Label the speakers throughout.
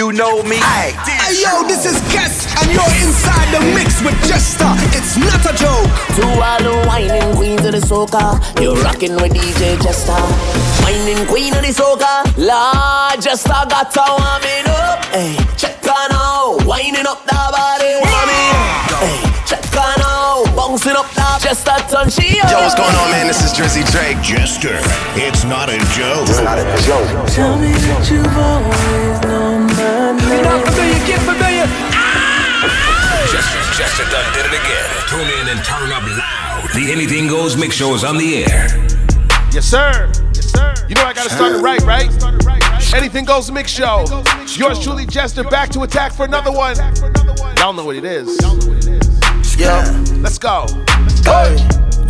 Speaker 1: you know me. Hey,
Speaker 2: yo, this is Guess, and you're inside the mix with Jester. It's not a joke.
Speaker 3: To all the whining queens of the soca, you're rocking with DJ Jester. Whining queen of the soca, La Jester got to warm it up. Hey, check on out, whining up that body, warm Hey, check on out, bouncing up that Jester turn she
Speaker 1: Yo, what's going on, man? This is Drizzy Drake.
Speaker 4: Jester, it's not a joke.
Speaker 1: It's not a joke.
Speaker 3: Tell me that you've always known my.
Speaker 2: You're not familiar, get familiar.
Speaker 4: Jester, Jester done did it again. Tune in and turn up loud. The Anything Goes Mix Show is on the air.
Speaker 5: Yes, sir. Yes, sir. You know I gotta start it right, right? Anything goes mix show. Yours truly, Jester, back to attack for another one. Y'all know what it is.
Speaker 6: Yeah.
Speaker 5: Let's go.
Speaker 6: Hey,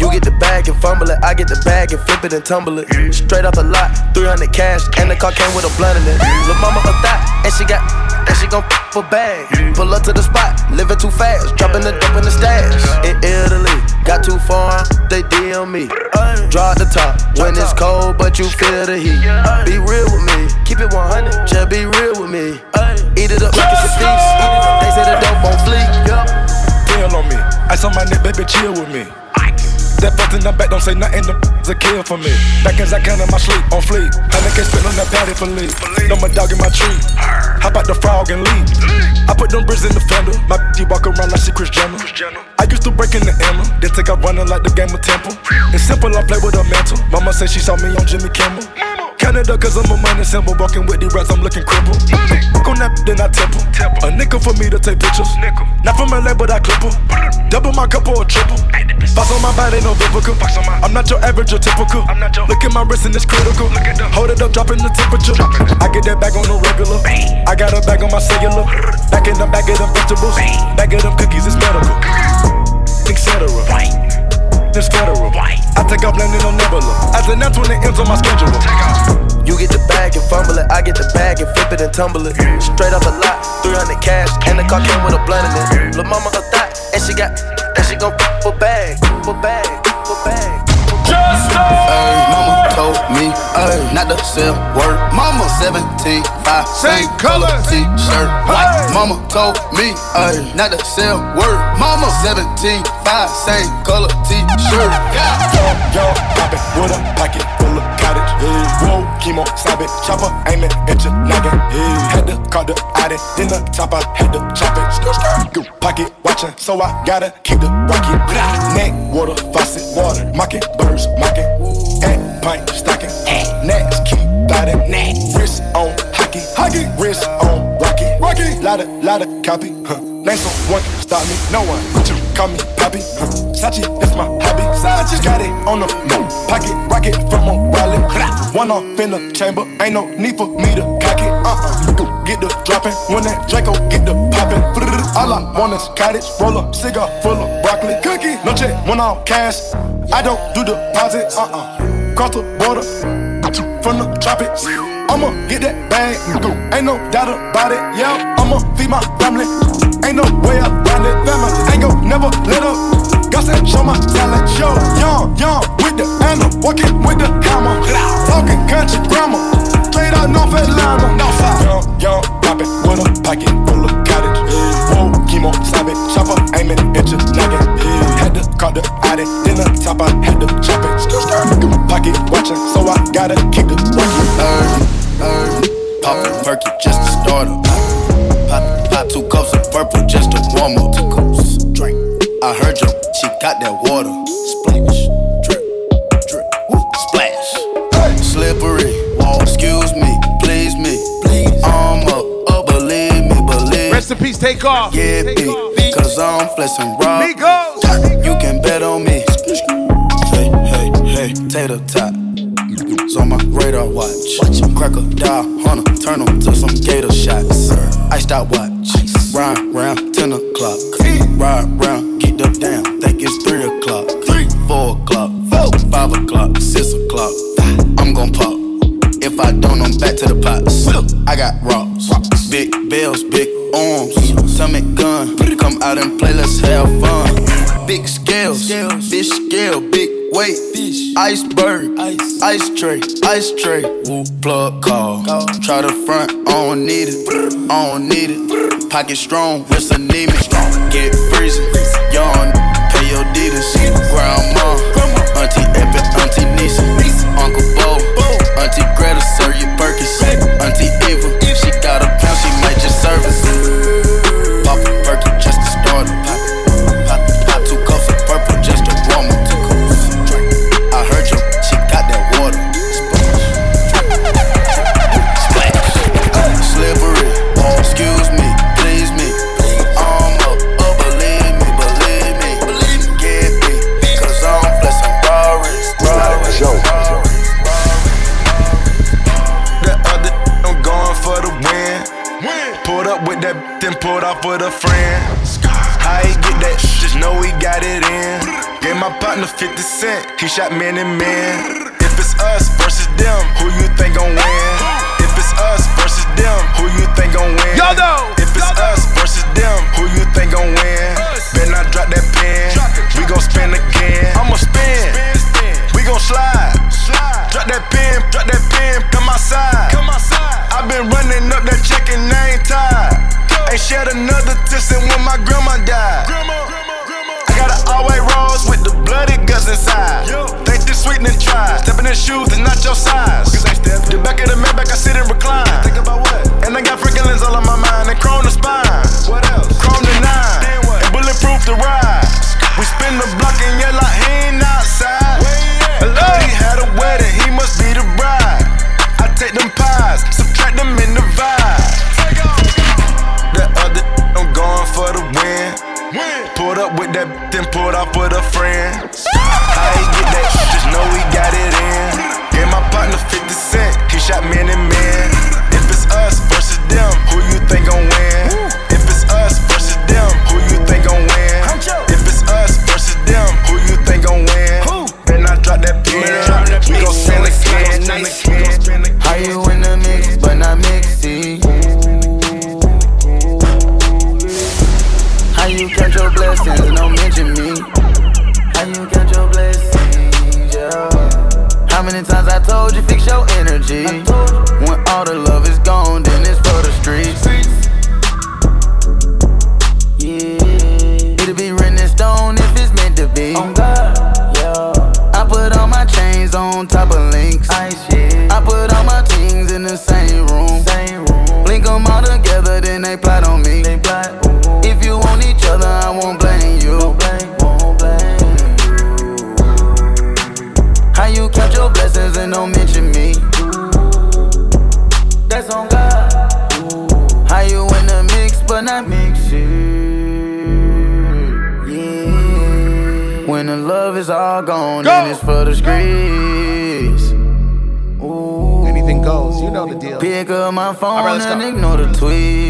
Speaker 6: you get the bag and fumble it. I get the bag and flip it and tumble it. Straight off the lot, 300 cash, and the car came with a blunt in it. Lil' mama a thot, and she got, and she gon' f a bag. Pull up to the spot, living too fast, dropping the dope in the stash. In Italy, got too far, they DM me. Draw the top when it's cold, but you feel the heat. Be real with me, keep it 100, just be real with me. Eat it up like it's a feast. They say the dope on fleek. Yup.
Speaker 7: Kill on me. Ice on my neck, baby, chill with me. That in the back, don't say nothing, them a kill for me. Back as I can in my sleep, on fleek. Honey can spit on that patty for leave. Know my dog in my tree. Hop out the frog and leave. I put them bricks in the fender. My bitch walk around like she Kris Jenner. I used to break in the Emma, then take out running like the game of Temple. It's simple, I play with a mantle. Mama said she saw me on Jimmy Kimmel. Canada, cause I'm a money symbol. Walking with the rats, I'm looking crippled. Fuck on that, then I temple. A nickel for me to take pictures. Not from LA, but I clip her. Double my cup or a triple. Box on my body, no biblical. I'm not your average or typical. Look at my wrist and it's critical. Hold it up, dropping the temperature. I get that bag on the regular. I got a bag on my cellular. Back in the bag of them vegetables. Bag of them cookies, it's medical. Etc. It's federal. I take off landing on Nebula. As an that's when it ends on my schedule.
Speaker 6: You get the bag and fumble it. I get the bag and flip it and tumble it. Straight off the lot, 300 cash, and the car came with a blunt in it. Lil' mama a thot, and she got, and she gon' f a bag, f a bag, f a bag.
Speaker 8: Ay, mama told me, ay, not to sell word. Mama 17, 5,
Speaker 5: Same color.
Speaker 8: t-shirt, white. Mama told me, ay, not to sell word. Mama 17, 5, same color t-shirt.
Speaker 7: Yo, pop it with a pocket full of cottage. Yeah. Whoa, chemo, stop it, chopper, aiming at your noggin. Yeah. Had to call the addy, then the top, had to chop it. Skr, skr. Go pocket watching, so I gotta keep the rocket. Neck, water, faucet, water, mocking, birds, mocking. At pint, stocking. Next, keep biting. Wrist on hockey, hockey. Wrist on. Lotta, lotta copy. Huh. Name someone can stop me, no one. To call me Poppy. Huh. Sachi, that's my hobby. Sachi got it on the no pocket rocket from O'Reilly. One off in the chamber, ain't no need for me to cock it. Uh uh, get the dropping when that Draco get the popping. All I want is cottage, roll up, cigar full of broccoli, cookie. No check, one off cash. I don't do deposits. Uh uh, cross the border from the tropics. I'ma get that bag. Ain't no doubt about it. Yeah, I'ma feed my family. Ain't no way around it. Family ain't gon' never let up. Got to show my talent. Yo, young, young with the animal, walking with the hammer. Talking country grammar, straight out North Atlanta. Northside. Young, young, poppin' with a pocket full of cottage. Whoa, chemo, stop it, chopper, aiming at your noggin. Had to call the addy, then the top, I had to chop it. Pocket watching, so I gotta keep the working.
Speaker 8: Ay, ay, pop a perky just to start up. Pop, pop two cups of purple just to warm up. Two cups, drink. I heard you, she got that water. Splash, drip, drip, woo, splash. Slippery, wall, excuse me, please me. Please. I'm up, up, believe me, believe.
Speaker 5: Rest in peace, take off.
Speaker 8: Yeah,
Speaker 5: Take
Speaker 8: big,
Speaker 5: off.
Speaker 8: cause I'm flexing raw.
Speaker 5: Migos.
Speaker 8: Try the front, I don't need it.
Speaker 9: I don't need it. Pocket strong, wrist anemic. Get freezing. Young, pay your deeders. Grandma,
Speaker 10: off with a friend. How he get that? Just know he got it in. Gave my partner 50 cent, he shot men and men. If it's us versus them, who you think gon' win? If it's us versus them, who you think gon' win?
Speaker 5: Y'all know.
Speaker 10: If it's us versus them, who you think gon' win? Better not drop that pen. We gon' spin again. I'ma spin. We gon' slide. Drop that pen, drop that pen, come outside. Come outside. i been running up that check and I ain't tired. Ain't shed another tear since when my grandma died. I got an all-white rose with the bloody guts inside. Think this sweet and try. Stepping in shoes is not your size. The back of the Maybach, I sit and recline. Think about what? And I got freaking lens all on my mind and chrome the spine. What else? Chrome the nine. And bulletproof the ride. We spin the block and yell like he ain't outside. Hello? He had a wedding, he must be the bride. I take them pies, subtract them in the vibe. For the win. Pulled up with that, then pulled off with a friend. How he get that? Just know he got it in. Gave my partner 50 cent, he shot men and men. If it's us versus them, who you it's
Speaker 9: phone
Speaker 5: right,
Speaker 9: and ignore the tweets.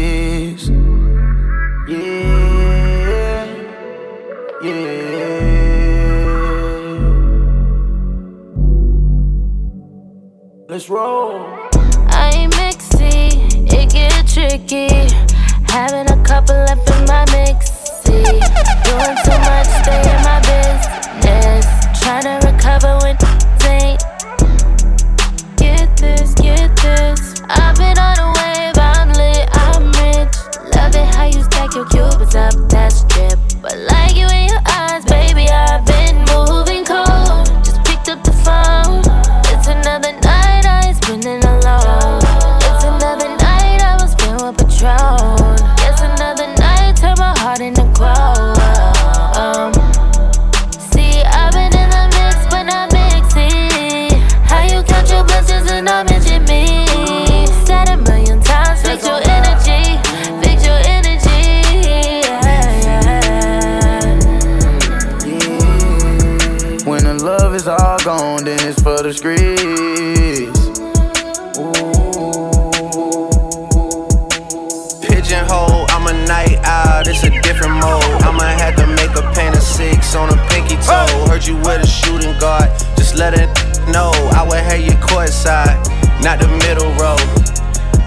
Speaker 11: Courtside, not the middle row.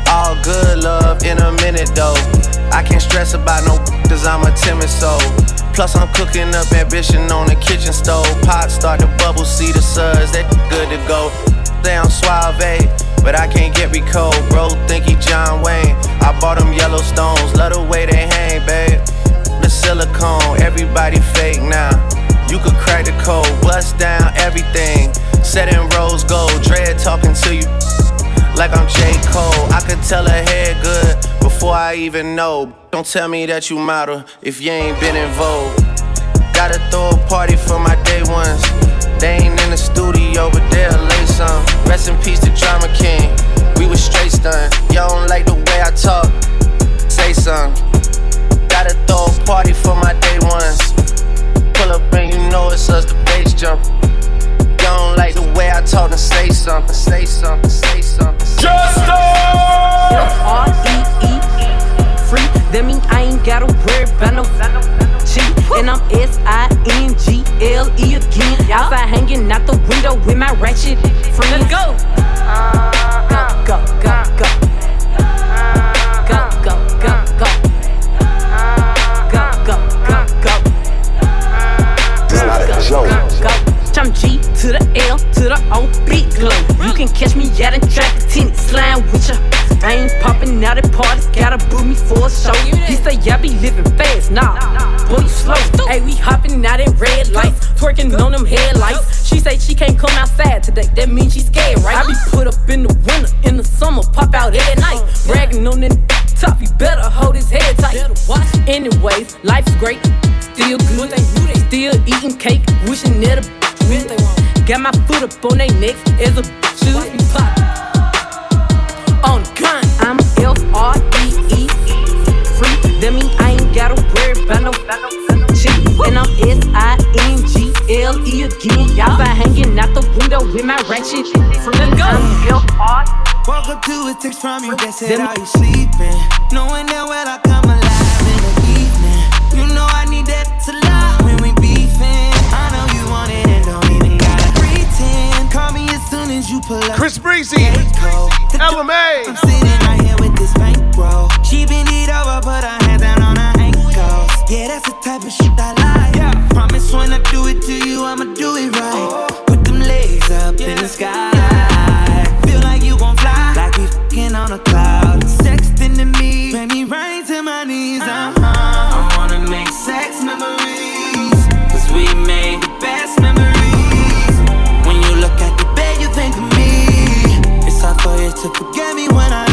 Speaker 11: All good love in a minute though. I can't stress about no cause I'm a timid soul. Plus I'm cooking up ambition on the kitchen stove. Pot start to bubble, see the suds, that good to go. I'm suave, but I can't get recalled. Bro, think he John Wayne. I bought him Yellowstones. Love the way they hang, babe. The silicone, everybody fake now. You could crack the code, bust down everything. Set in rose gold, dread talking to you like I'm J. Cole. I could tell her good before I even know. Don't tell me that you model if you ain't been in vogue. Gotta throw a party for my day ones. They ain't in the studio, but they'll lay some. Rest in peace to Drama King. We was straight stunned. Y'all don't like the way I talk. Say some. Gotta throw a party for my day ones. Pull up and you know it's us, the bass jump. Y'all don't like the way I talk, then say something, say something, say something.
Speaker 12: Just R E E free. That mean I ain't gotta worry about no G. And I'm S I N G L E again. Outside hanging out the window with my ratchet friends. Let's go. Go, go, go, go. Go, I'm G to the L to the O, big glow. You can catch me out in traffic, tinted slime with ya. I ain't popping out at parties, gotta book me for a show. He say, I be living fast, nah, boy, slow. Hey, we hopping out in red lights, twerking on them headlights. She say she can't come outside today, that means she scared, right? I be put up in the winter, in the summer, pop out at night. Bragging on that top, you better hold his head tight. Watch. Anyways, life's great, still good. They do, they still eating cake, wishing that a Got my foot up on they necks as a should be pop. On gun, I'm F R E E free. That mean I ain't gotta worry about no G. And I'm S I N G L E again. Y'all been hanging out the window with my ratchet free. I'm F R.
Speaker 13: Woke up to a text from you that said, Are you sleeping? Knowing that when I come alive pull up.
Speaker 5: Chris Breezy, LMA.
Speaker 13: I'm sitting right here with this bankroll. She been it over, put her hands down on her ankles. Yeah, that's the type of shit I like. Promise when I do it to you, I'ma do it right. Put them legs up in the sky.
Speaker 14: To
Speaker 13: forget me when I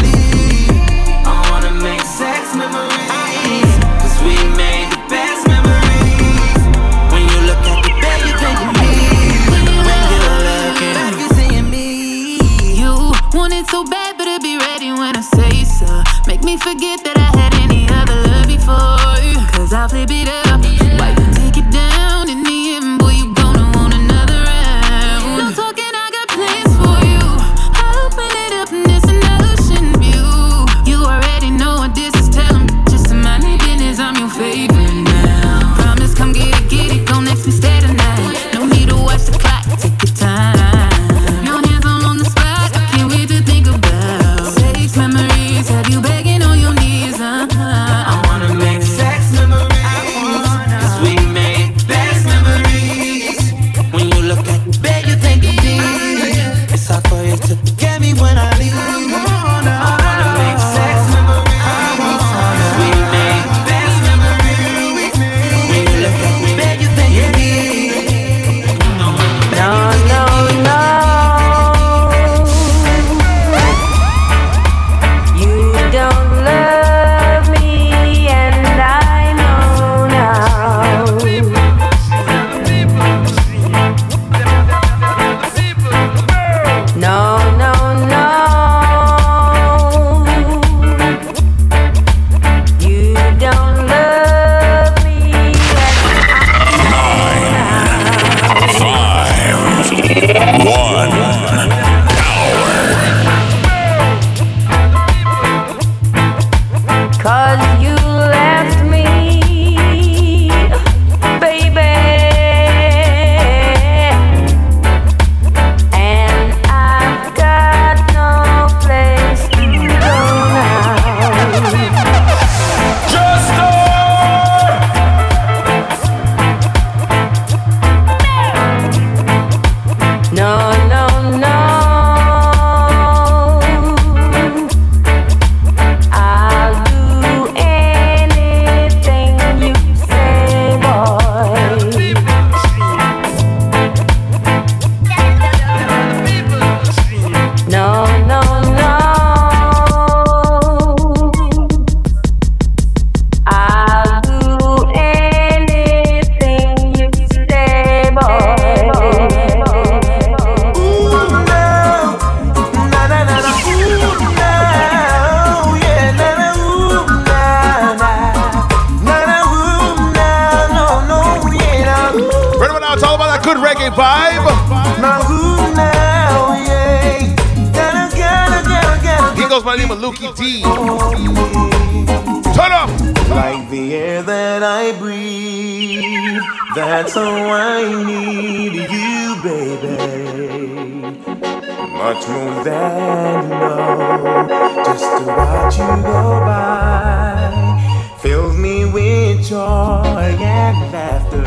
Speaker 15: joy and laughter.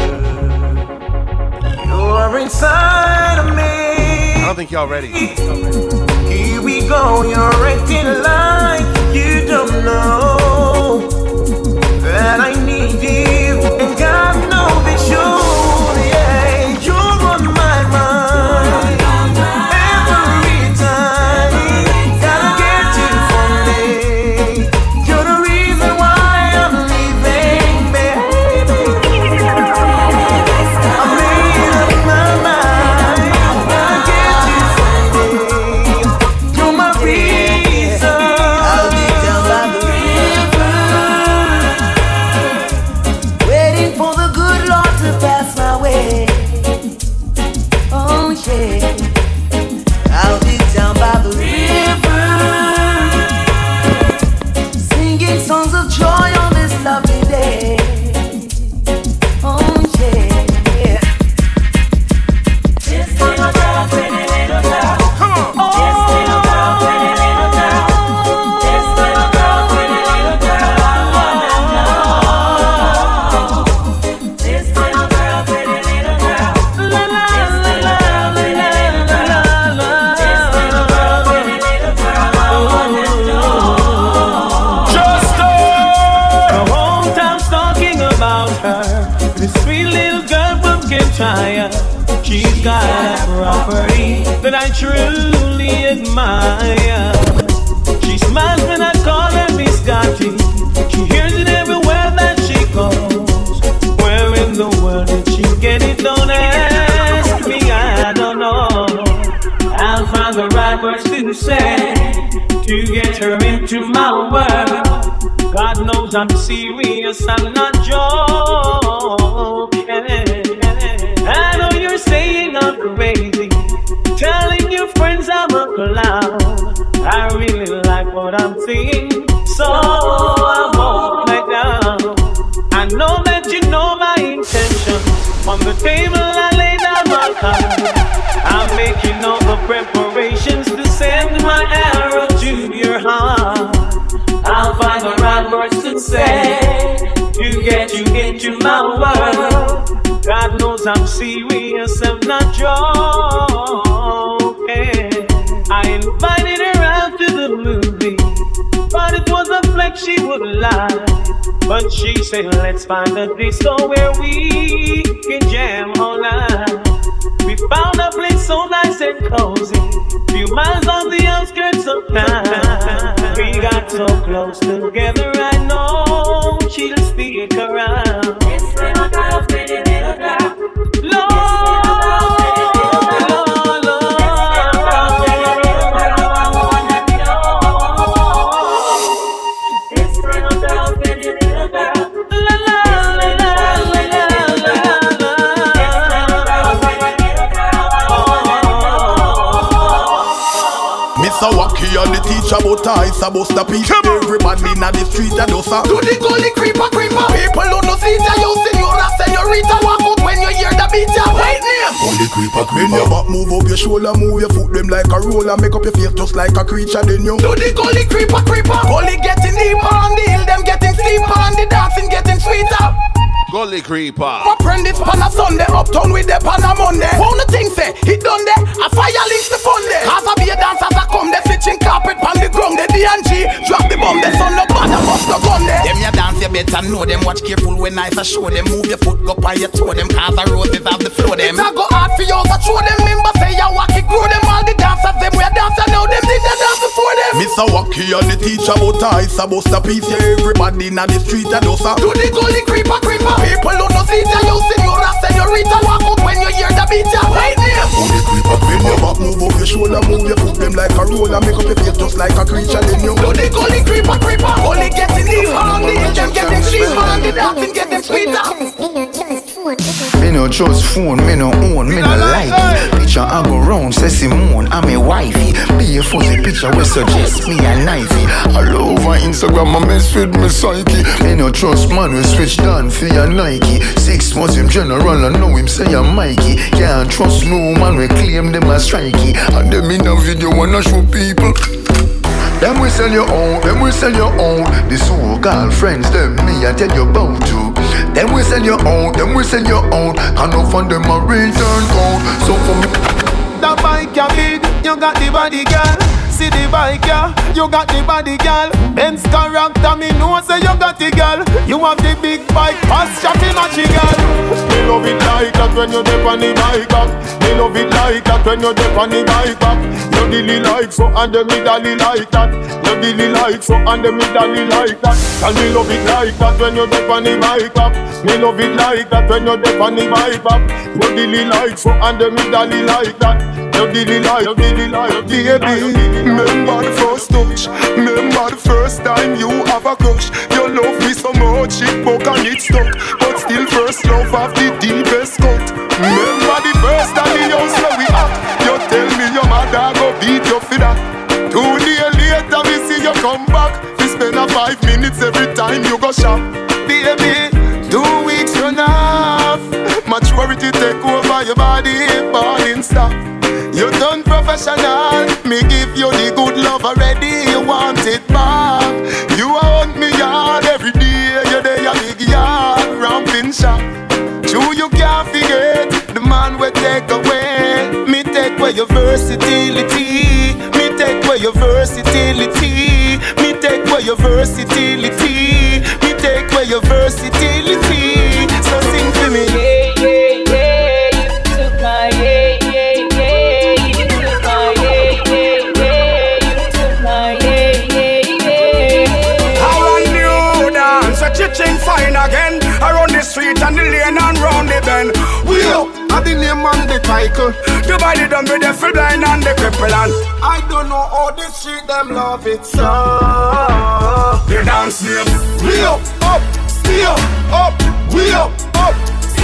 Speaker 15: You're inside of me.
Speaker 5: I don't think y'all ready.
Speaker 15: Here we go, you're acting like you don't know that I need you,
Speaker 3: singing songs of joy on this lovely day.
Speaker 15: Truly admire. She smiles when I call her Miss Scotty. She hears it everywhere that she goes. Where in the world did she get it? Don't ask me, I don't know. I'll find the right words to say to get her into my world. God knows I'm serious, I'm not joking. I know you're saying I'm crazy, I'm a clown. I really like what I'm seeing, so I won't let down. I know that you know my intentions. On the table, I lay down my cards. I'm making all the preparations to send my arrow to your heart. I'll find the right words to say to get you into my world. God knows I'm serious, I'm not joking. Invited her out to the movie, but it was a flex she would lie. But she said, let's find a disco where we can jam all night. We found a place so nice and cozy, few miles on the outskirts of town. We got so close together, I know she'll stick around.
Speaker 16: Supposed to peace Everybody in the street a does a Do the gully creeper creeper. People who no see ya You senora senorita Walk out when you hear the beat ya White name Gully creeper creeper. Bend your back move up your shoulder Move your foot them like a roller. Make up your face just like a creature Then you Do the gully creeper creeper. Gully getting deeper On the hill them getting steeper And the dancing getting sweeter
Speaker 5: Gully Creeper.
Speaker 16: my friend is pan a Sunday, uptown with the pan a Monday. Phone the thing say, it done there, a fire links the fun there. Cause a be a dancers a come, they switching carpet pan the ground, the D&G, drop the bomb, the sun no bother, bust the gun there. Them ya dance, you better know them, watch careful when I say show them, move your foot, go by your toe them, cause the roses have the flow them. It's a go hard for you, so show them, member say ya walk it, grow them, all the dancers, them we a dancer now, them did the dance before them. Mr. Wacky and the teacher, but I supposed to piece, yeah, everybody in the street a dosa. Do the gully creeper, creeper, people who no see ya, you senora, senorita, walk out when you hear the beat ya, white name. Gully creeper, bend your back, move up your shoulder, move your foot them like a roller, make up your face just like a creature, then you do the gully creeper, creeper, gully getting deeper, on the hill, them getting cheaper, and the dancing getting sweeter.
Speaker 17: Me no trust phone, me no own, me no like it. Picture I go round, say Simone, I'm a wifey. Be a fuzzy picture we suggest me a knifey. All over Instagram, I mess with me psyche. Me no trust man, we switch down for your Nike. Six months him general, I know him say I'm Mikey. Can't trust no man, we claim them as strikey. And them in a video wanna show people. Them we sell your own, them we sell your own. The so-called friends, them me I tell you about you. Them we send your own, them we send your own. Can no fund them a return code. So for me,
Speaker 18: that bike ya big, you got the body girl. See the bike ya, you got the body girl. Benz character, me know say you got the girl. You have the big bike, fast shopping matchy girl. Me love it like that when you dip on the bike up. Me love it like that when you dip on the bike up. You really like so and the me dolly like that. You really like so and the me dolly like that. Tell me love it like that when you dip on the bike up. Me love it like that when you dip on the bike up. You really like so and the me dolly like that. You really like, you really like, baby.
Speaker 1: Remember the first touch. Remember the first time you have a crush. You love me so much, it broke and it stuck. But still, first love have the deepest cut. Remember the first time you house where we. You tell me your mother go beat you for that. Two days later, we see you come back. We spend a five minutes every time you go shop.
Speaker 18: Baby, two weeks enough. Maturity take over your body, balling stop. You done professional, me give you the good love already. You want it back. You want me yard every day. You there a big yard, ramping shop. True, you can't forget the man we take away. Me take away your versatility. Me take away your versatility. Me take away your versatility. Me take away your versatility.
Speaker 1: The name and the title. Divided them with the full blind and the cripple and
Speaker 18: I don't know how the street them love it so.
Speaker 1: the dance name.
Speaker 18: We up, up, up, up, we up, up,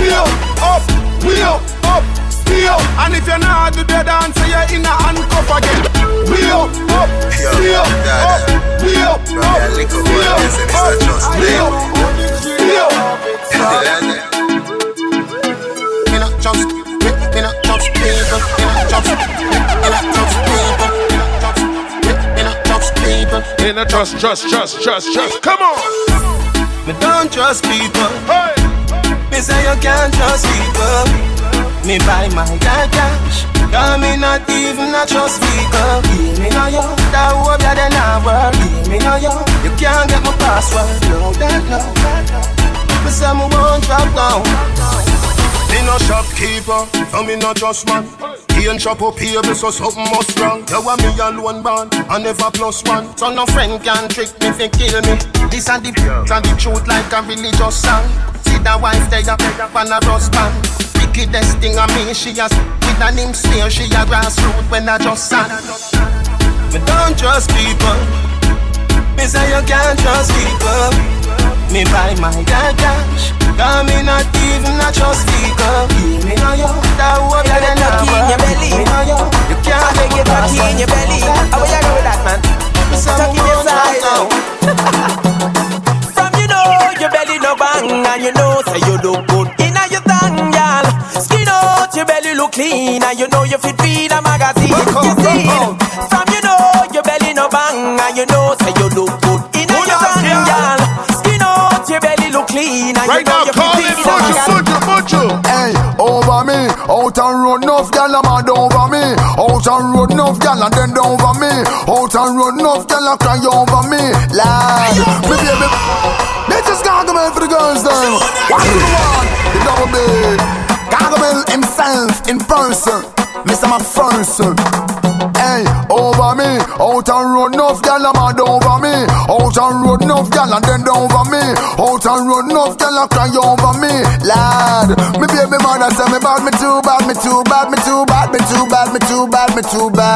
Speaker 18: up, up, we up, up. And if you're not do the dance, you're in a handcuff again. We up, up, stay up, up, we up, up, stay up, up, we up, up.
Speaker 19: Me me, me not trust people. Me not trust, me not trust people. Not trust, me, me not trust people.
Speaker 5: In a trust, trust, trust, trust, trust. Come on.
Speaker 20: Me don't trust people.
Speaker 5: Hey.
Speaker 20: Me say you can't trust people. Me buy my car cash. Cause me not even a trust people. Give me no yo, that hope ya then I work. Give me no yo, you can't get my password. No, that no. Me say me won't drop down.
Speaker 1: Me no shopkeeper, so me no just man. He ain't shop up here, so something must wrong. You want me alone born, I never plus one.
Speaker 20: So no friend can trick me fi kill me. This and the and the truth like a religious song. See the wife they a on a rust band. Wickedest thing I mean she has with an name smear she a grassroot when I just sang. Me don't trust people. Me say you can't trust people. Me buy my car cash. Cause me not even a trust people. Give me no yo, that hope that then I
Speaker 21: in your belly.
Speaker 20: Me no yo, you can't
Speaker 21: I you to key in your belly. How will you go with that, man? Tuck in your side now. From you know your belly no bang and you know say you look good inna your thang, y'all. Skin out your belly look clean and you know you fit read a magazine. You see,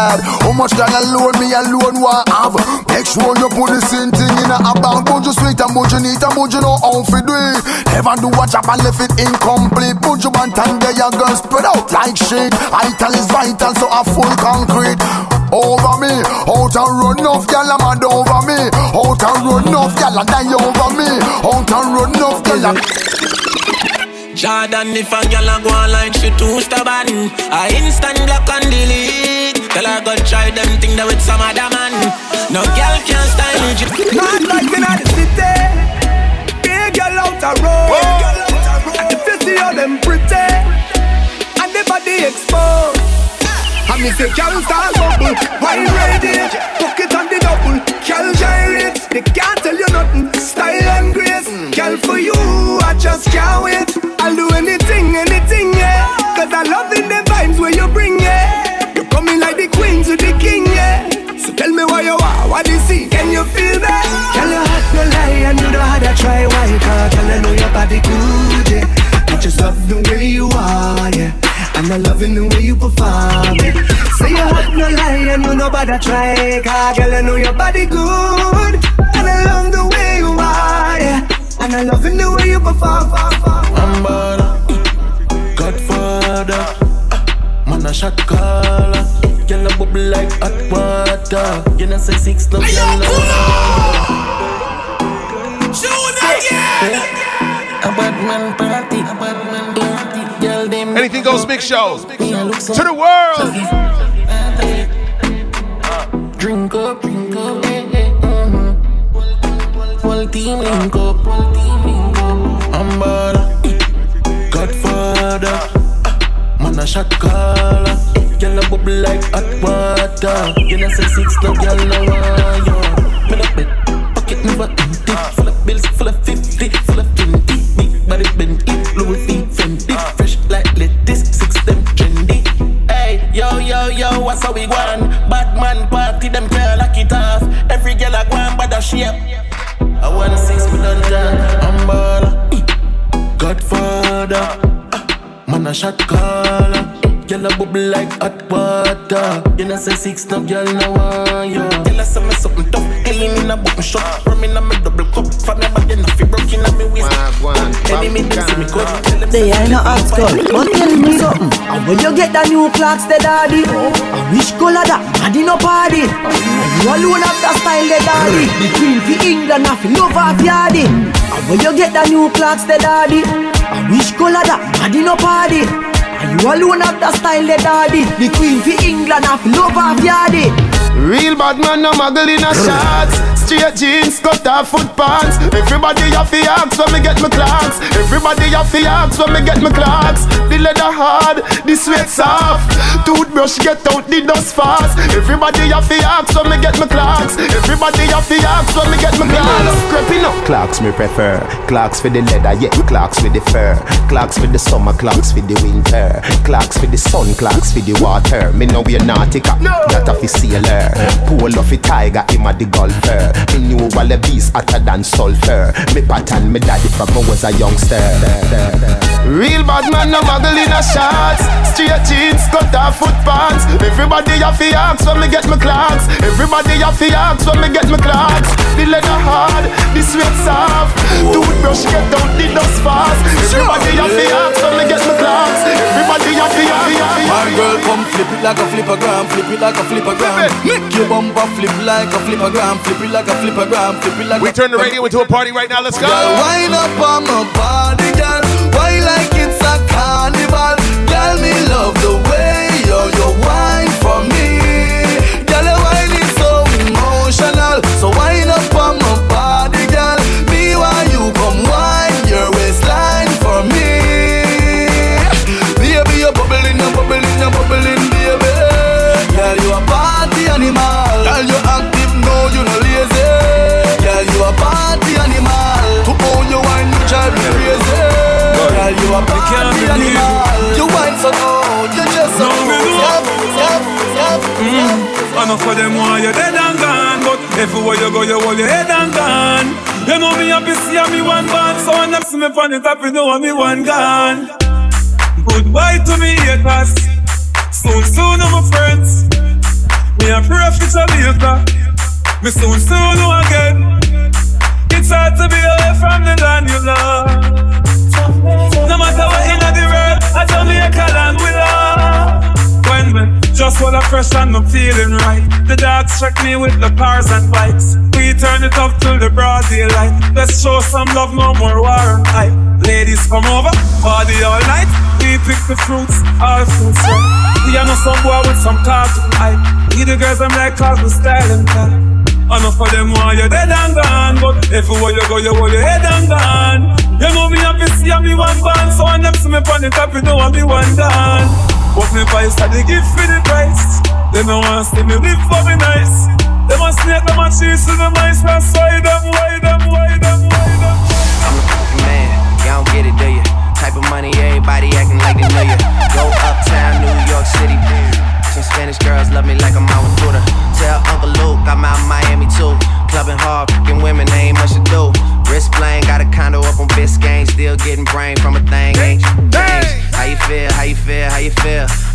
Speaker 17: bad. How much gal alone me alone want have? Make sure you put the same thing in a bank. Bunch you sweet and bunch you neat and bunch you know how to do it. Never do a job and left it incomplete. Bunch you want and there you go spread out like shit. Vital is vital, so a full concrete. Over me, out and run enough gal a mad over me. Out and run enough gal a die over me. Out and run enough gal.
Speaker 21: Jordan, if a girl a go like she too stubborn I instant block and delete Tell her go try them thing that with some other man. No girl can style you
Speaker 2: Mad like in the city. Big girl out a road And if you see how them pretty. And the body exposed. And me say girl start bubble. Wine ready? Pocket on the double. Girl gyrate They can't tell you nothing. Style and grace. Girl for you I just can't wait. I'll do anything, anything, yeah. Cause I love in the vibes where you bring, yeah You coming like the queen to the king, yeah So tell me why you are, what you see Can you feel that? Girl, you hot, no lie And you know how to try, why Cause girl, I know your body good, yeah I just love the way you are, yeah and I loving the way you perform it. Say you hot, no lie, and you know about to try. Cause girl, I know your body good. And I love the way you are, yeah. And I loving the way you perform.
Speaker 8: I'm bad, Godfather, man a shot caller. Girl a bubble like hot water. You know say six no girl no. A bad man party, a bad man party. Girl them
Speaker 5: Anything goes mix show. To the world.
Speaker 8: Drink up, drink up, eh, eh, mhm. Whole team link up, whole team link up. I'm bad, Godfather, man a shot caller. Girl a bubble like hot water. You know say six no girl no want you. Me no bet, pocket never empty. Full of bills, full of fifty, full of twenty. Big body bend it, Louis V Fendi. Fresh like lettuce, six them trendy. Hey, yo, yo, yo, what's how we want? Bad man party, them girl lock it off. Every girl a go and bad a shape. I wanna six me done. I'm baller, Godfather, man a shot caller. Girl a bubble like hot water. You know say six no girl no want you. Girl a say me something tough. Killing me na button shot. Rum in a me double cup. For me body na fi broke in a me waist. Any me them see me cut. Tell them
Speaker 22: They ain't no hot skull, but tell me something. And when you get the new Clarks, the daddy, I wish color that, daddy no party. And you alone have the style, the daddy. The queen for England, have love of yardy. And when you get the new Clarks, the daddy, I wish color that, daddy no party. Alone have the style, the daddy. The queen for England, have love of yardy.
Speaker 18: Real bad man, no muggle in a shots. Straight jeans, cut off foot pants. Everybody have to ask when me get my Clarks. Everybody have to ask when me get my Clarks. The leather hard, the sweat soft. Toothbrush get out the dust fast. Everybody have to ask when me get my Clarks. Everybody have to ask when me get my Clarks. Creeping up.
Speaker 23: Clarks me prefer. Clarks for the leather, yeah. Clarks for the fur. Clarks for the summer, Clarks for the winter. Clarks for the sun, Clarks for the water. Me know we're nautica, of a sailor. Pull off a tiger, him a the golfer. Me knew wallabies hotter than sulfur. Me pattern me daddy from I was a youngster.
Speaker 18: Real bad man, no muggle in a shots. Straight jeans, cut off foot pants. Everybody have to ask when me get my Clarks. Everybody have to ask when me get my Clarks. The leather hard, the sweat soft. Toothbrush get out the dust fast. Everybody have to ask when me get my Clarks. Everybody have to have to
Speaker 8: My girl come flip it like a flippergram, flip it like a flippergram. Make your bumper flip like a flippergram, flip it like a flippergram, flip it like
Speaker 5: We turn the radio into a party right now. Let's go.
Speaker 8: Girl, wind up on my body, girl. Why like it's a carnival? Girl, me love A party animal. You wine so good, you just so good. Yep, yep, yep, yep. Mm.
Speaker 24: Enough of them want you dead and gone But everywhere you go you hold your head and gone You know me
Speaker 25: happy see me one band, so when them see me on the top, you know me one gone. Goodbye to me haters, soon soon I'm my friends. Me a pray for Jamaica, me soon soon know again. It's hard to be away from the land you love. No matter what in the world, I Jamaica land we love. When me just wanna fresh and I'm feeling right. The dogs check me with the cars and bikes. We turn it up till the broad daylight. Let's show some love, no more war and hype. Ladies come over, party all night. We pick the fruits, all fruits. We are not some boy with some cartoon hype. We the girls I'm like cause we style and type. Enough of them want you dead and gone But everywhere you go, you hold your head and gone You know me happy see me one band So when them see me on the top, you know I be one done But me price are the gift for the price They no want see me live for me nice Them a snake, them a cheese to the mice That's why them, why them, why them, why them
Speaker 11: I'm a fucking man, y'all don't get it, do you? Type of money, everybody acting like they know you. Go uptown, New York City. Some Spanish girls love me like I'm out with. Tell Uncle Luke I'm out Miami too. Clubbing hard, fucking women, ain't much to do. Wrist playing, got a condo up on Biscayne. Still getting brain from a thing, ain't change. How you feel? How you feel? How you feel?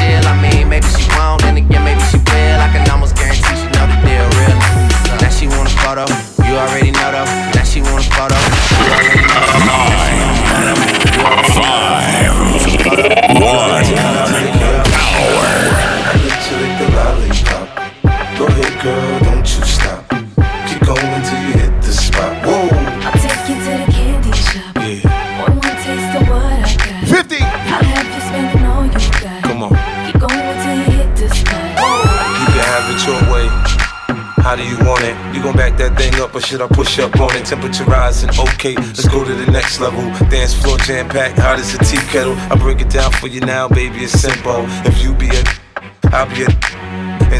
Speaker 11: chill. I mean, maybe she won't, then again, maybe she will. I can almost guarantee she know the deal, real. Now she want a photo. You already know though. Now she want a photo. You already know.
Speaker 4: Five,
Speaker 24: should I push up on it? Temperature rising, okay, let's go to the next level. Dance floor jam packed, hot as a tea kettle. I break it down for you now, baby, it's simple. If you be a, I'll be a.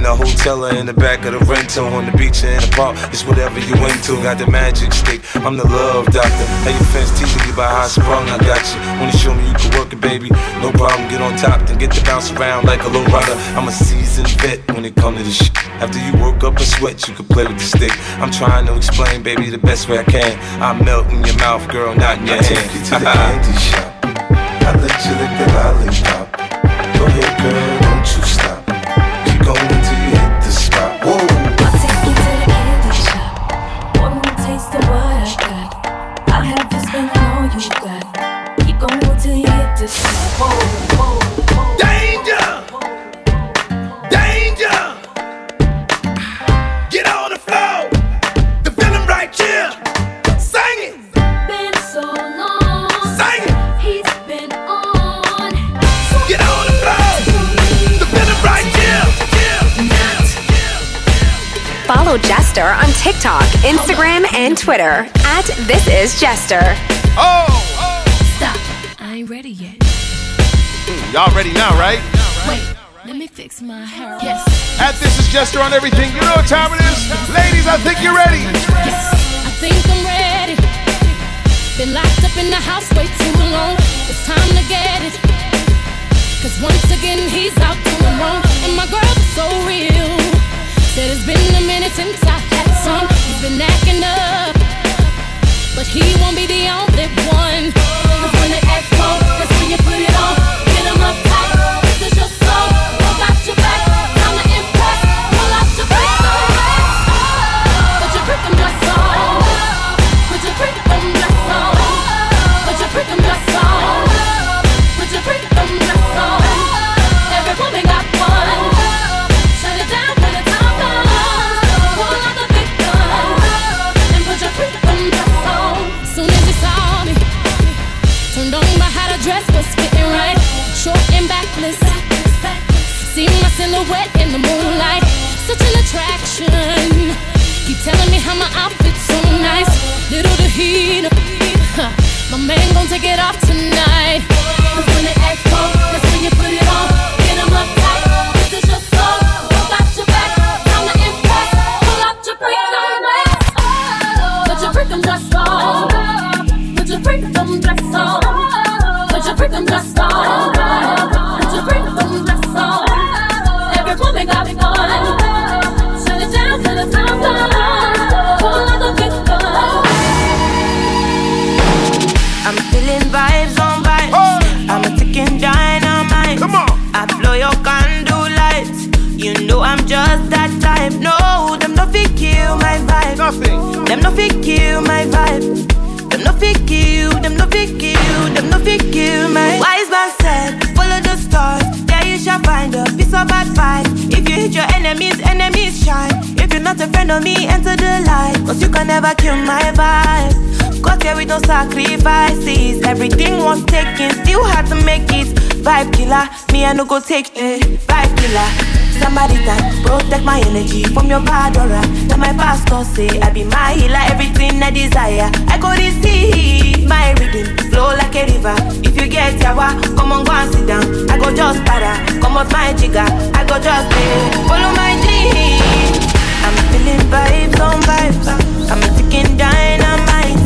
Speaker 24: In a hotel or in the back of the rental, on the beach or in the park, it's whatever you into. Got the magic stick, I'm the love doctor. Hey, your fence teaching you about how I sprung, I got you. Wanna show me you can work it, baby? No problem, get on top, then get to bounce around like a low rider. I'm a seasoned vet when it comes to this shit. After you work up a sweat, you can play with the stick. I'm trying to explain, baby, the best way I can. I melt in your mouth, girl, not in your I hand. take you to the candy shop. I let you lick the lollipop. Go ahead, girl, don't you stop.
Speaker 26: Instagram, and Twitter at This Is Jester.
Speaker 5: Oh!
Speaker 27: Stop. I ain't ready yet.
Speaker 5: Mm, y'all ready now, right?
Speaker 27: Wait, let me fix my hair. Yes.
Speaker 5: At This Is Jester on everything. You know what time it is? Ladies, I think you're ready. Yes.
Speaker 28: I think I'm ready. Been locked up in the house way too long. It's time to get it. Cause once again he's out doing wrong. And my girl is so real. Said it's been a minute since I had some. He's been acting up. But he won't be the only one. Cause when the X comes, that's when you put it on. Silhouette in the moonlight, such an attraction. Keep telling me how my outfit's so nice. Little the heat. My man gon' take it off tonight. Cause when act cold, that's when you put it on. Get them uptight. This is your soul. Who got your back? Time to impress. Pull out your freedom dress. Oh. Put your freedom dress on. Put your freedom dress on. Put your freedom dress on.
Speaker 29: I'm that type. No, them no fit kill my vibe. Nothing. Them no fit kill my vibe. Them no fit kill. Them no fit kill. Them no fit kill my. Wise man said, follow the stars. There you shall find a piece of advice. If you hit your enemies, enemies shine. If you're not a friend of me, enter the light. Cause you can never kill my vibe. Got here with no sacrifices. Everything was taken, still had to make it. Vibe killer, me I no go take it. Vibe killer. That protect my energy from your bad aura. That my pastor say I be my healer, everything I desire. I go receive my rhythm, flow like a river. If you get yawa, come on go and sit down. I go just para, come out my jigger. I go just pay, follow my dream. I'm feeling vibes on vibes. I'm a ticking dynamite.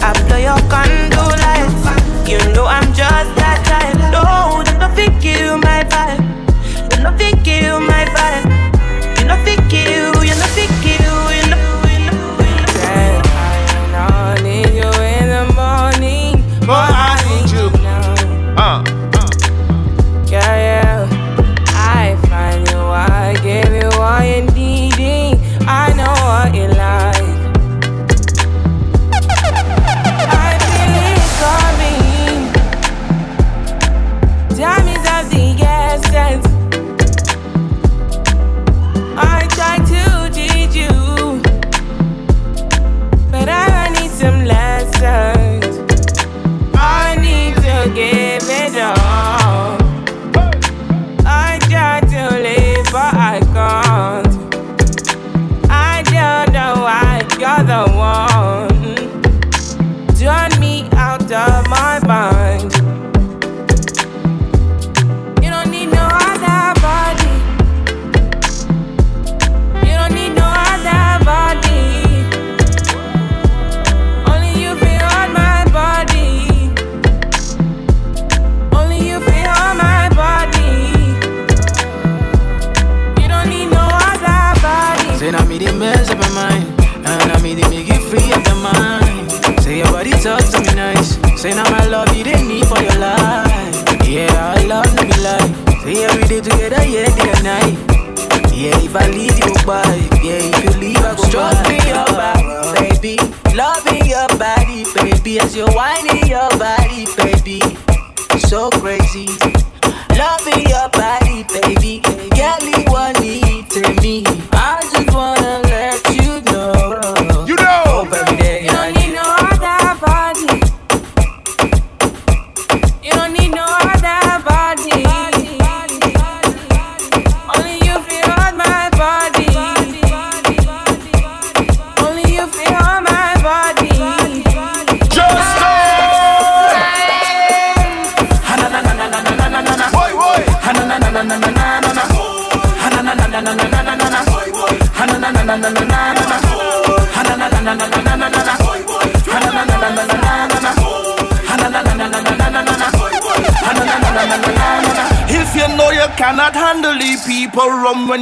Speaker 29: I blow your candle lights. You know I'm just that type. No, don't fit you my vibe. Them no fit kill my vibe. You no fit kill.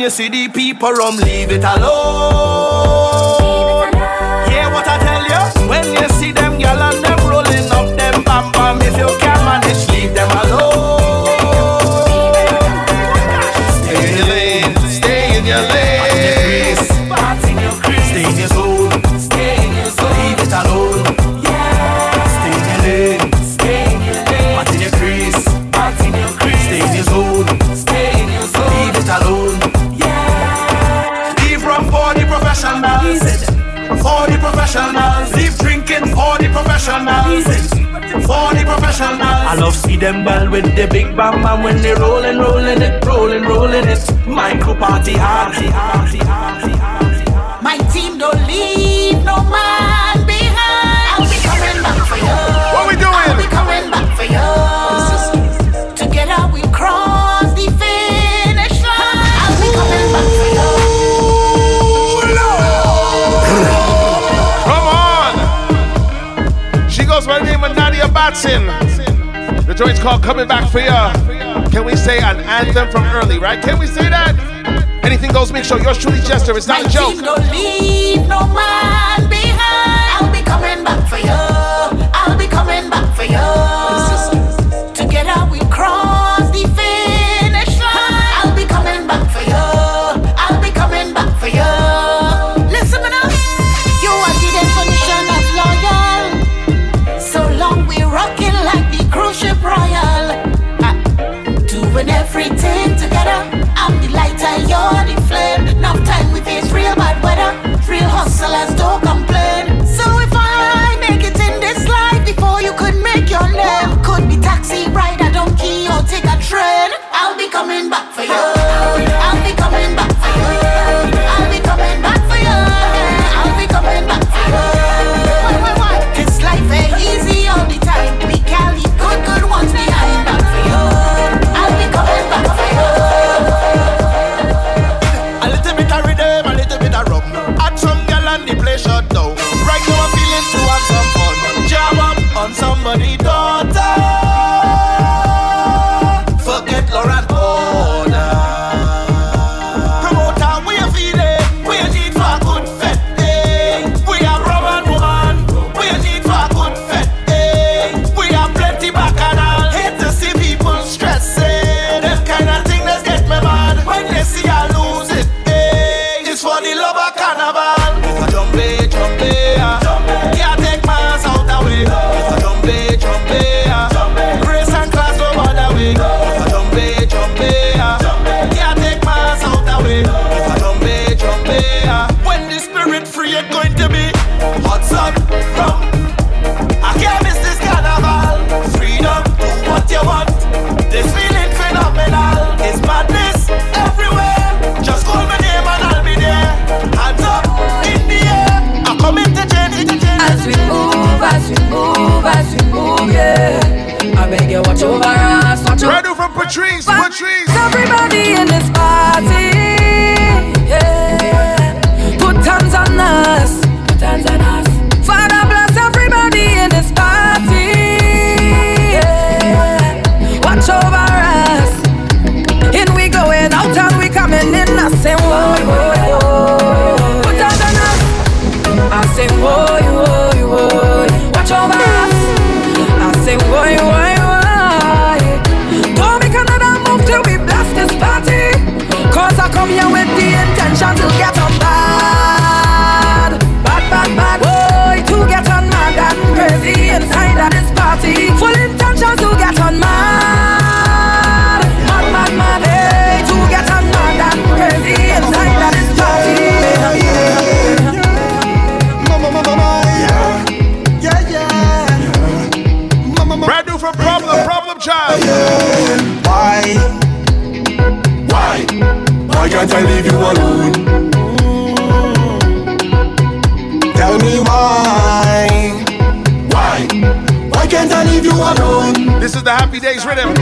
Speaker 29: You
Speaker 20: see the people rum, leave it alone. For the professionals. I love see them ball with the big bam bam when they rolling, rolling it, rolling, rolling it. Micro party hard, hard.
Speaker 30: My team don't leave no man
Speaker 5: behind. I'll be coming back for you. What we doing? I'll be coming back for you. Matson. The joint's called Coming Back for Ya. Can we say an anthem from early, right? Can we say that? Anything goes, make sure yours truly Jester. It's not a joke.
Speaker 20: No leave no man behind. I'll be coming back for you. I'll be coming back for you.
Speaker 5: Happy Days Rhythm.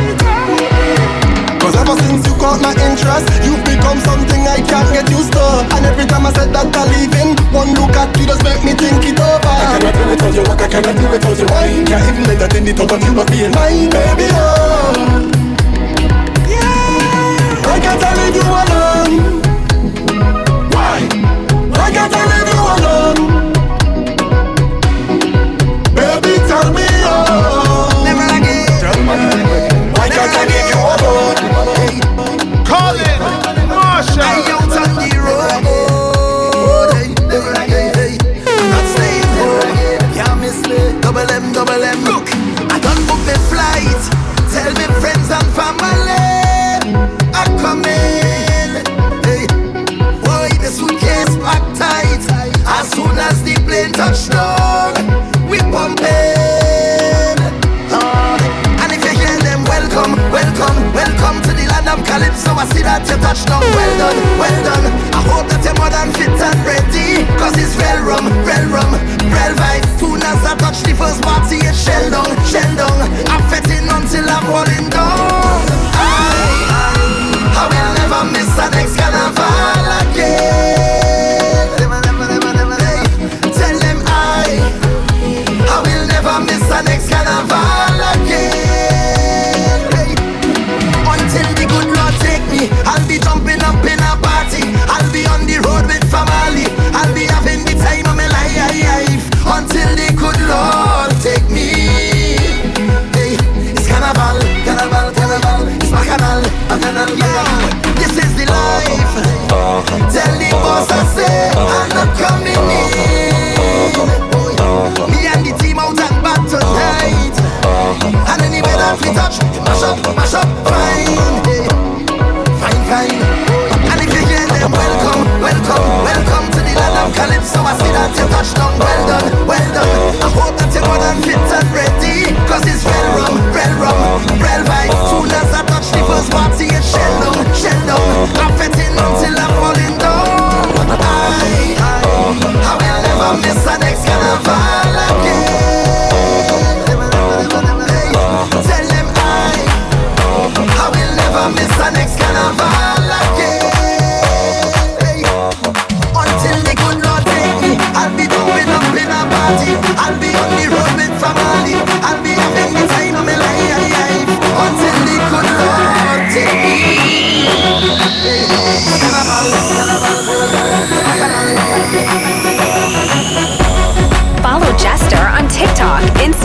Speaker 3: Cause ever since you caught my interest, you've become something I can't get used to. And every time I said that I'm leaving, one look at you just make me think it over. I cannot do it without your walk, I cannot do it without your. Can't even entertain the thought of you not being mine, baby.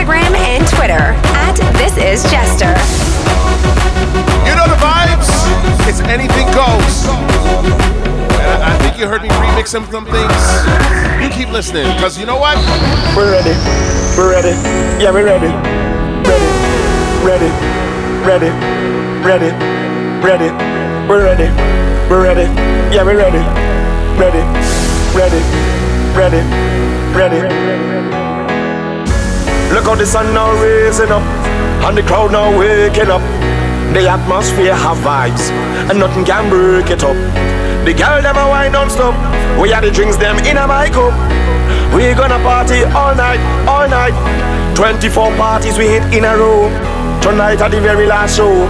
Speaker 3: Instagram and Twitter at This Is Jester. You know the vibes? It's anything goes. And I, I think you heard me remix
Speaker 5: some, some things. You keep listening, because you know what?
Speaker 31: We're ready. We're ready. Yeah, we're ready. Ready. Ready. Ready. Ready. Ready. We're ready. We're ready. Yeah, we're ready. Ready. Ready. Ready. Ready. ready. Look how the sun now raising up, and the crowd now waking up. The atmosphere have vibes, and nothing can break it up. The girl them a wine non-stop. We had the drinks them in a my cup. We gonna party all night, all night. 24 parties we hit in a row. Tonight at the very last show.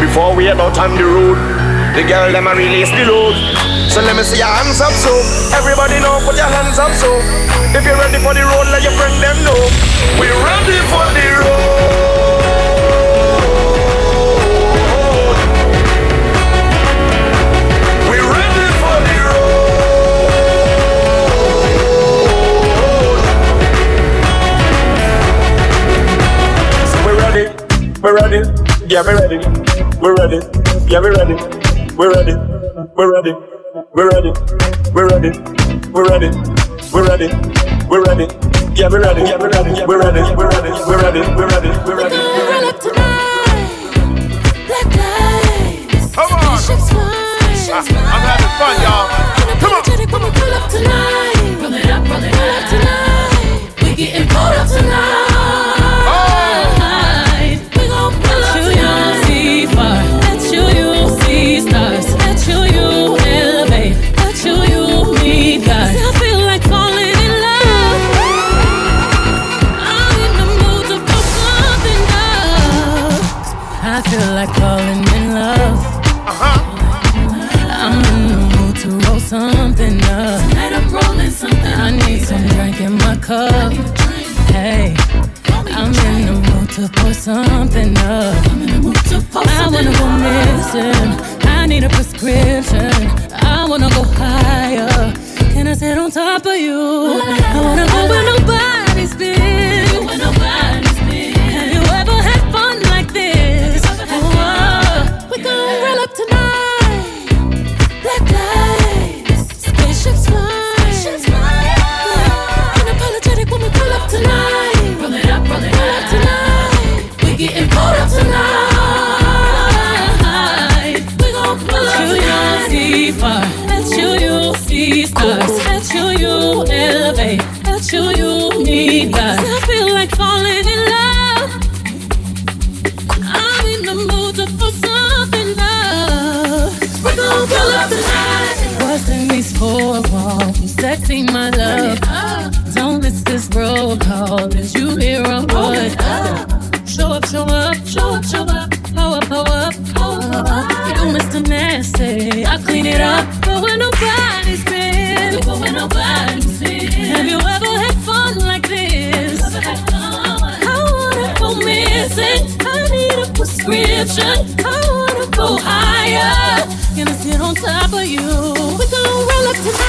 Speaker 31: Before we head out on the road, the girl them a release the load. So let me see your hands up, so everybody know. Put your hands up, so if you're ready for the road, let your friend them know. We're ready for the road. We're ready for the road. So we're ready, we're ready, yeah, we're ready, we're ready, yeah, we're ready, we're ready, we're ready, we're ready, we're ready, we're ready, we're ready, we're ready, yeah, we're ready, yeah, we're ready, yeah, we're ready, we're ready, we're ready, we're ready, we're ready, we're ready.
Speaker 28: Black lights.
Speaker 5: Come on.
Speaker 28: Spaceships fly.
Speaker 5: I'm having fun, y'all.
Speaker 28: Come on. When we pull up tonight. Roll it up, roll it up tonight. We getting pulled up tonight. Up. Tonight I'm rolling something. I need some drink in my cup. Hey, I'm in the mood to pour something up. I wanna go missing. I need a prescription. I wanna go higher. Can I sit on top of you? I wanna go where nobody's been. Tonight. Roll it up, roll it up tonight. We getting pulled up tonight. We gon' pull up tonight. see far. Let you, you see stars. Let you, you elevate. Let you, you need God. I feel like falling in love. I'm in the mood to put something up. We gon' pull up tonight. What's in these four walls? You sexy, my love. Miss this roll call. Is you hear a what? Show up, show up, show up, show up. Pow up, pow up, pow up. You Mr. Nasty, I clean it up. But when nobody's been, but when nobody's been. Have you ever had fun like this? I wanna go missing. I need a prescription. I wanna go higher. I sit on top of you? We gon' roll up tonight.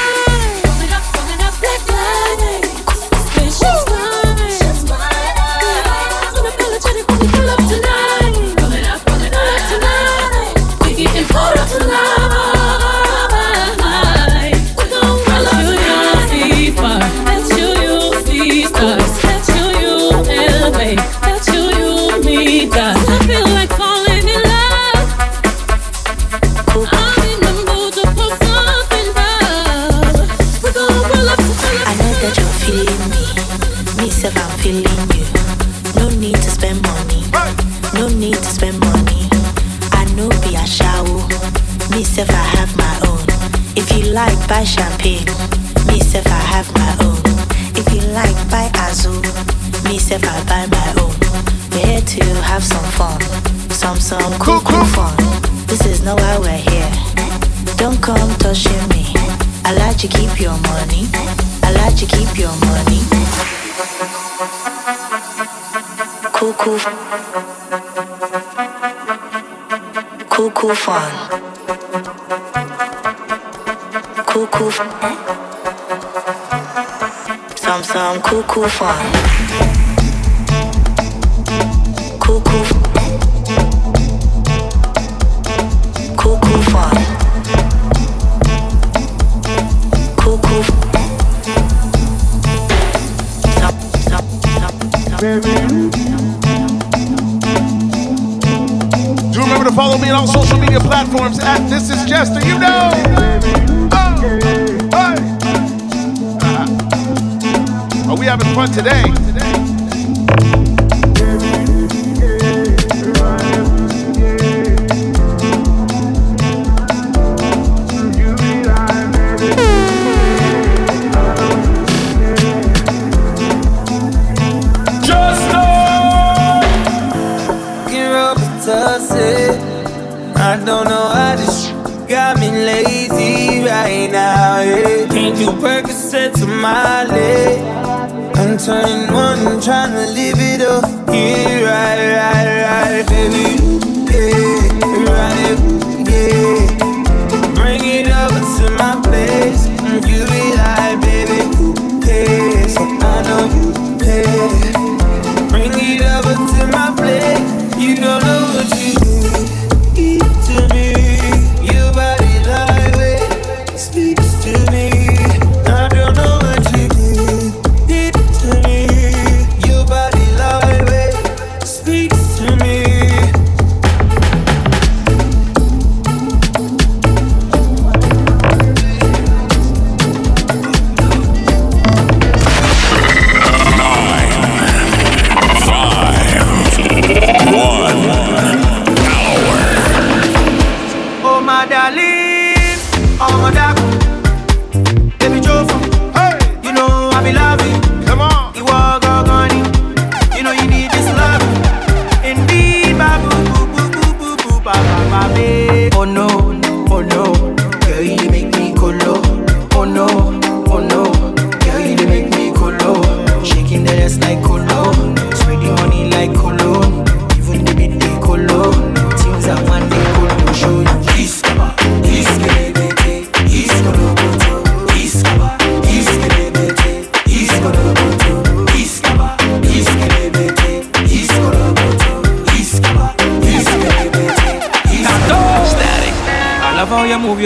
Speaker 32: your money. I let you keep your money. Cuckoo. Cuckoo fun. Cuckoo. Some some cuckoo fun.
Speaker 5: Platforms at This Is Jester. You know. Oh, hey. Uh-huh. Are we having fun today?
Speaker 20: Right now. Yeah. Can't do Percocet to my leg. I'm turning one, trying to live it up. Yeah, right, right, right, baby. Yeah, right,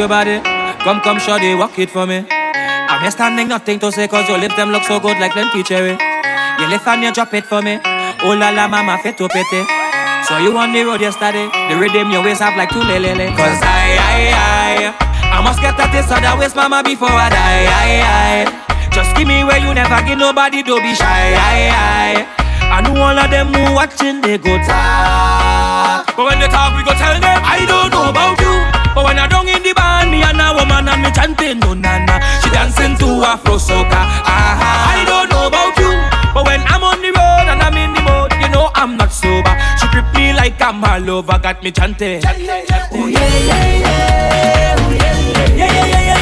Speaker 20: your body.
Speaker 5: Come,
Speaker 33: come, shorty, walk it for me. I'm here standing, nothing to say, cause your lips them look so good like plenty cherry. You lift and you drop it for me. Oh la la, mama, fit to pity. So you on the road yesterday, the rhythm your waist have like two lele. Cause I, I, I, I must get at this other waist, mama, before I die. I, I, just give me where you never give nobody, don't be shy. I, I, I know all of them who watching, they go talk. But when they talk, we go tell them, I don't know about you. But when I down in the band, me and me chanting, no na na. She dancing to Afro soca. Ah, I don't know about you. But when I'm on the road and I'm in the mood, you know I'm not sober. She grip me like I'm all over, got me chanting. Oh yeah, yeah, yeah. Oh, yeah, yeah, yeah, yeah, yeah, yeah,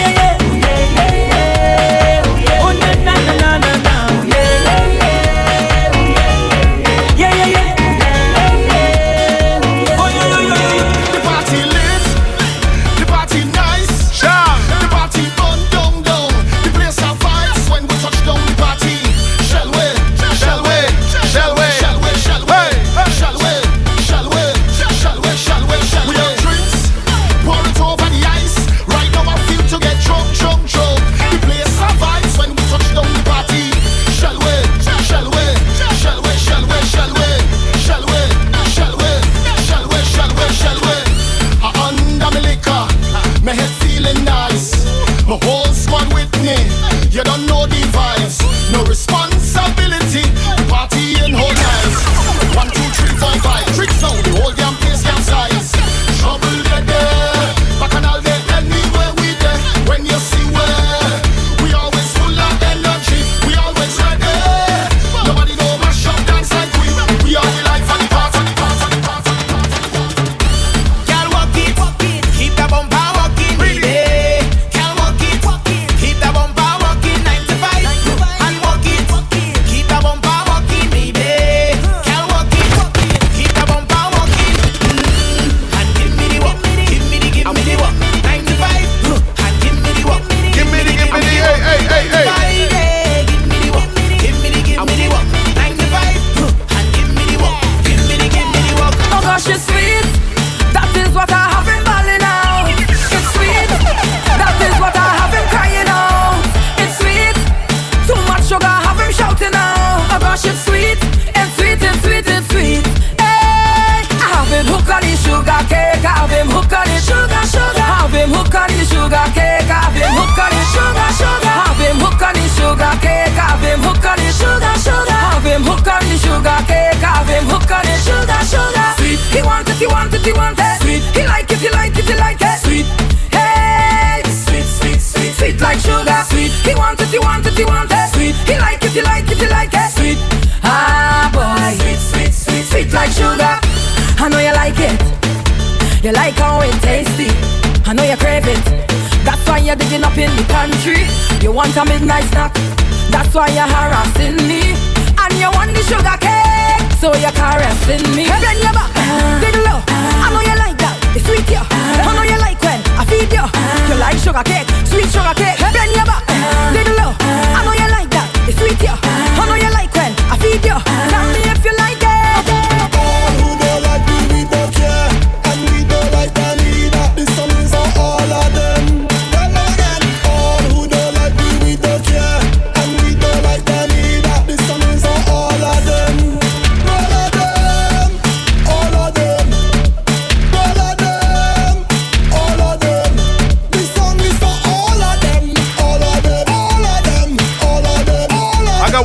Speaker 33: That's why you're harassing me. And you want the sugar cake. So you're caressing me. Bend your back, dig low. I know you like that. It's sweet, yeah. I know you like when I feed you. You like sugar cake, sweet sugar cake.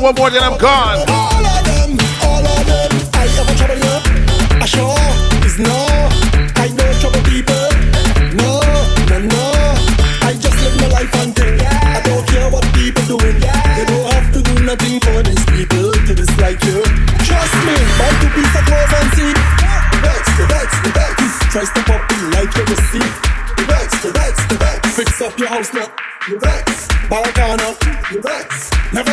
Speaker 5: One more, then I'm gone.
Speaker 2: all of them, all of them. I ever trouble you? I sure is no. I know trouble people. No, no, no. I just live my life and thing. I don't care what people doing. They don't have to do nothing for these people to dislike you. Trust me, buy two piece of clothes and see. The vex, the vex, the vex. Try step up in like you receive. The vex, the vex, the vex. Fix up your house now. The vex, buy a car now. The vex. Never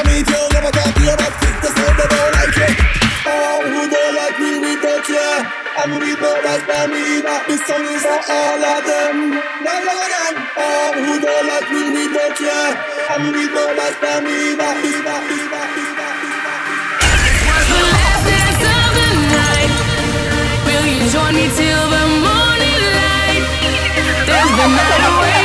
Speaker 2: who don't like me, we don't care. And we don't all of them. All who don't like me, we don't care. And we don't like them either.
Speaker 13: the last dance of the night. Will you join me till the morning light? There's the night away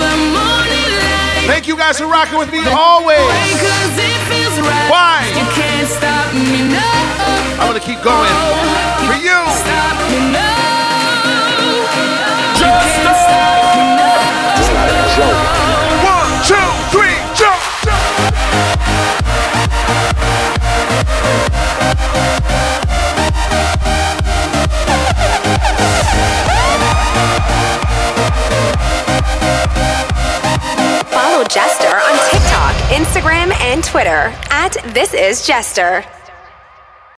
Speaker 13: the morning light?
Speaker 5: Thank you guys for rocking with me always.
Speaker 13: Cause it feels right.
Speaker 5: Why?
Speaker 13: You can't stop me, no.
Speaker 5: I'm gonna keep going. For you.
Speaker 13: Stop me, no.
Speaker 5: Just
Speaker 13: can't stop me, no.
Speaker 5: One, two, three, jump.
Speaker 26: Follow Jester on TikTok, Instagram, and Twitter at This Is Jester.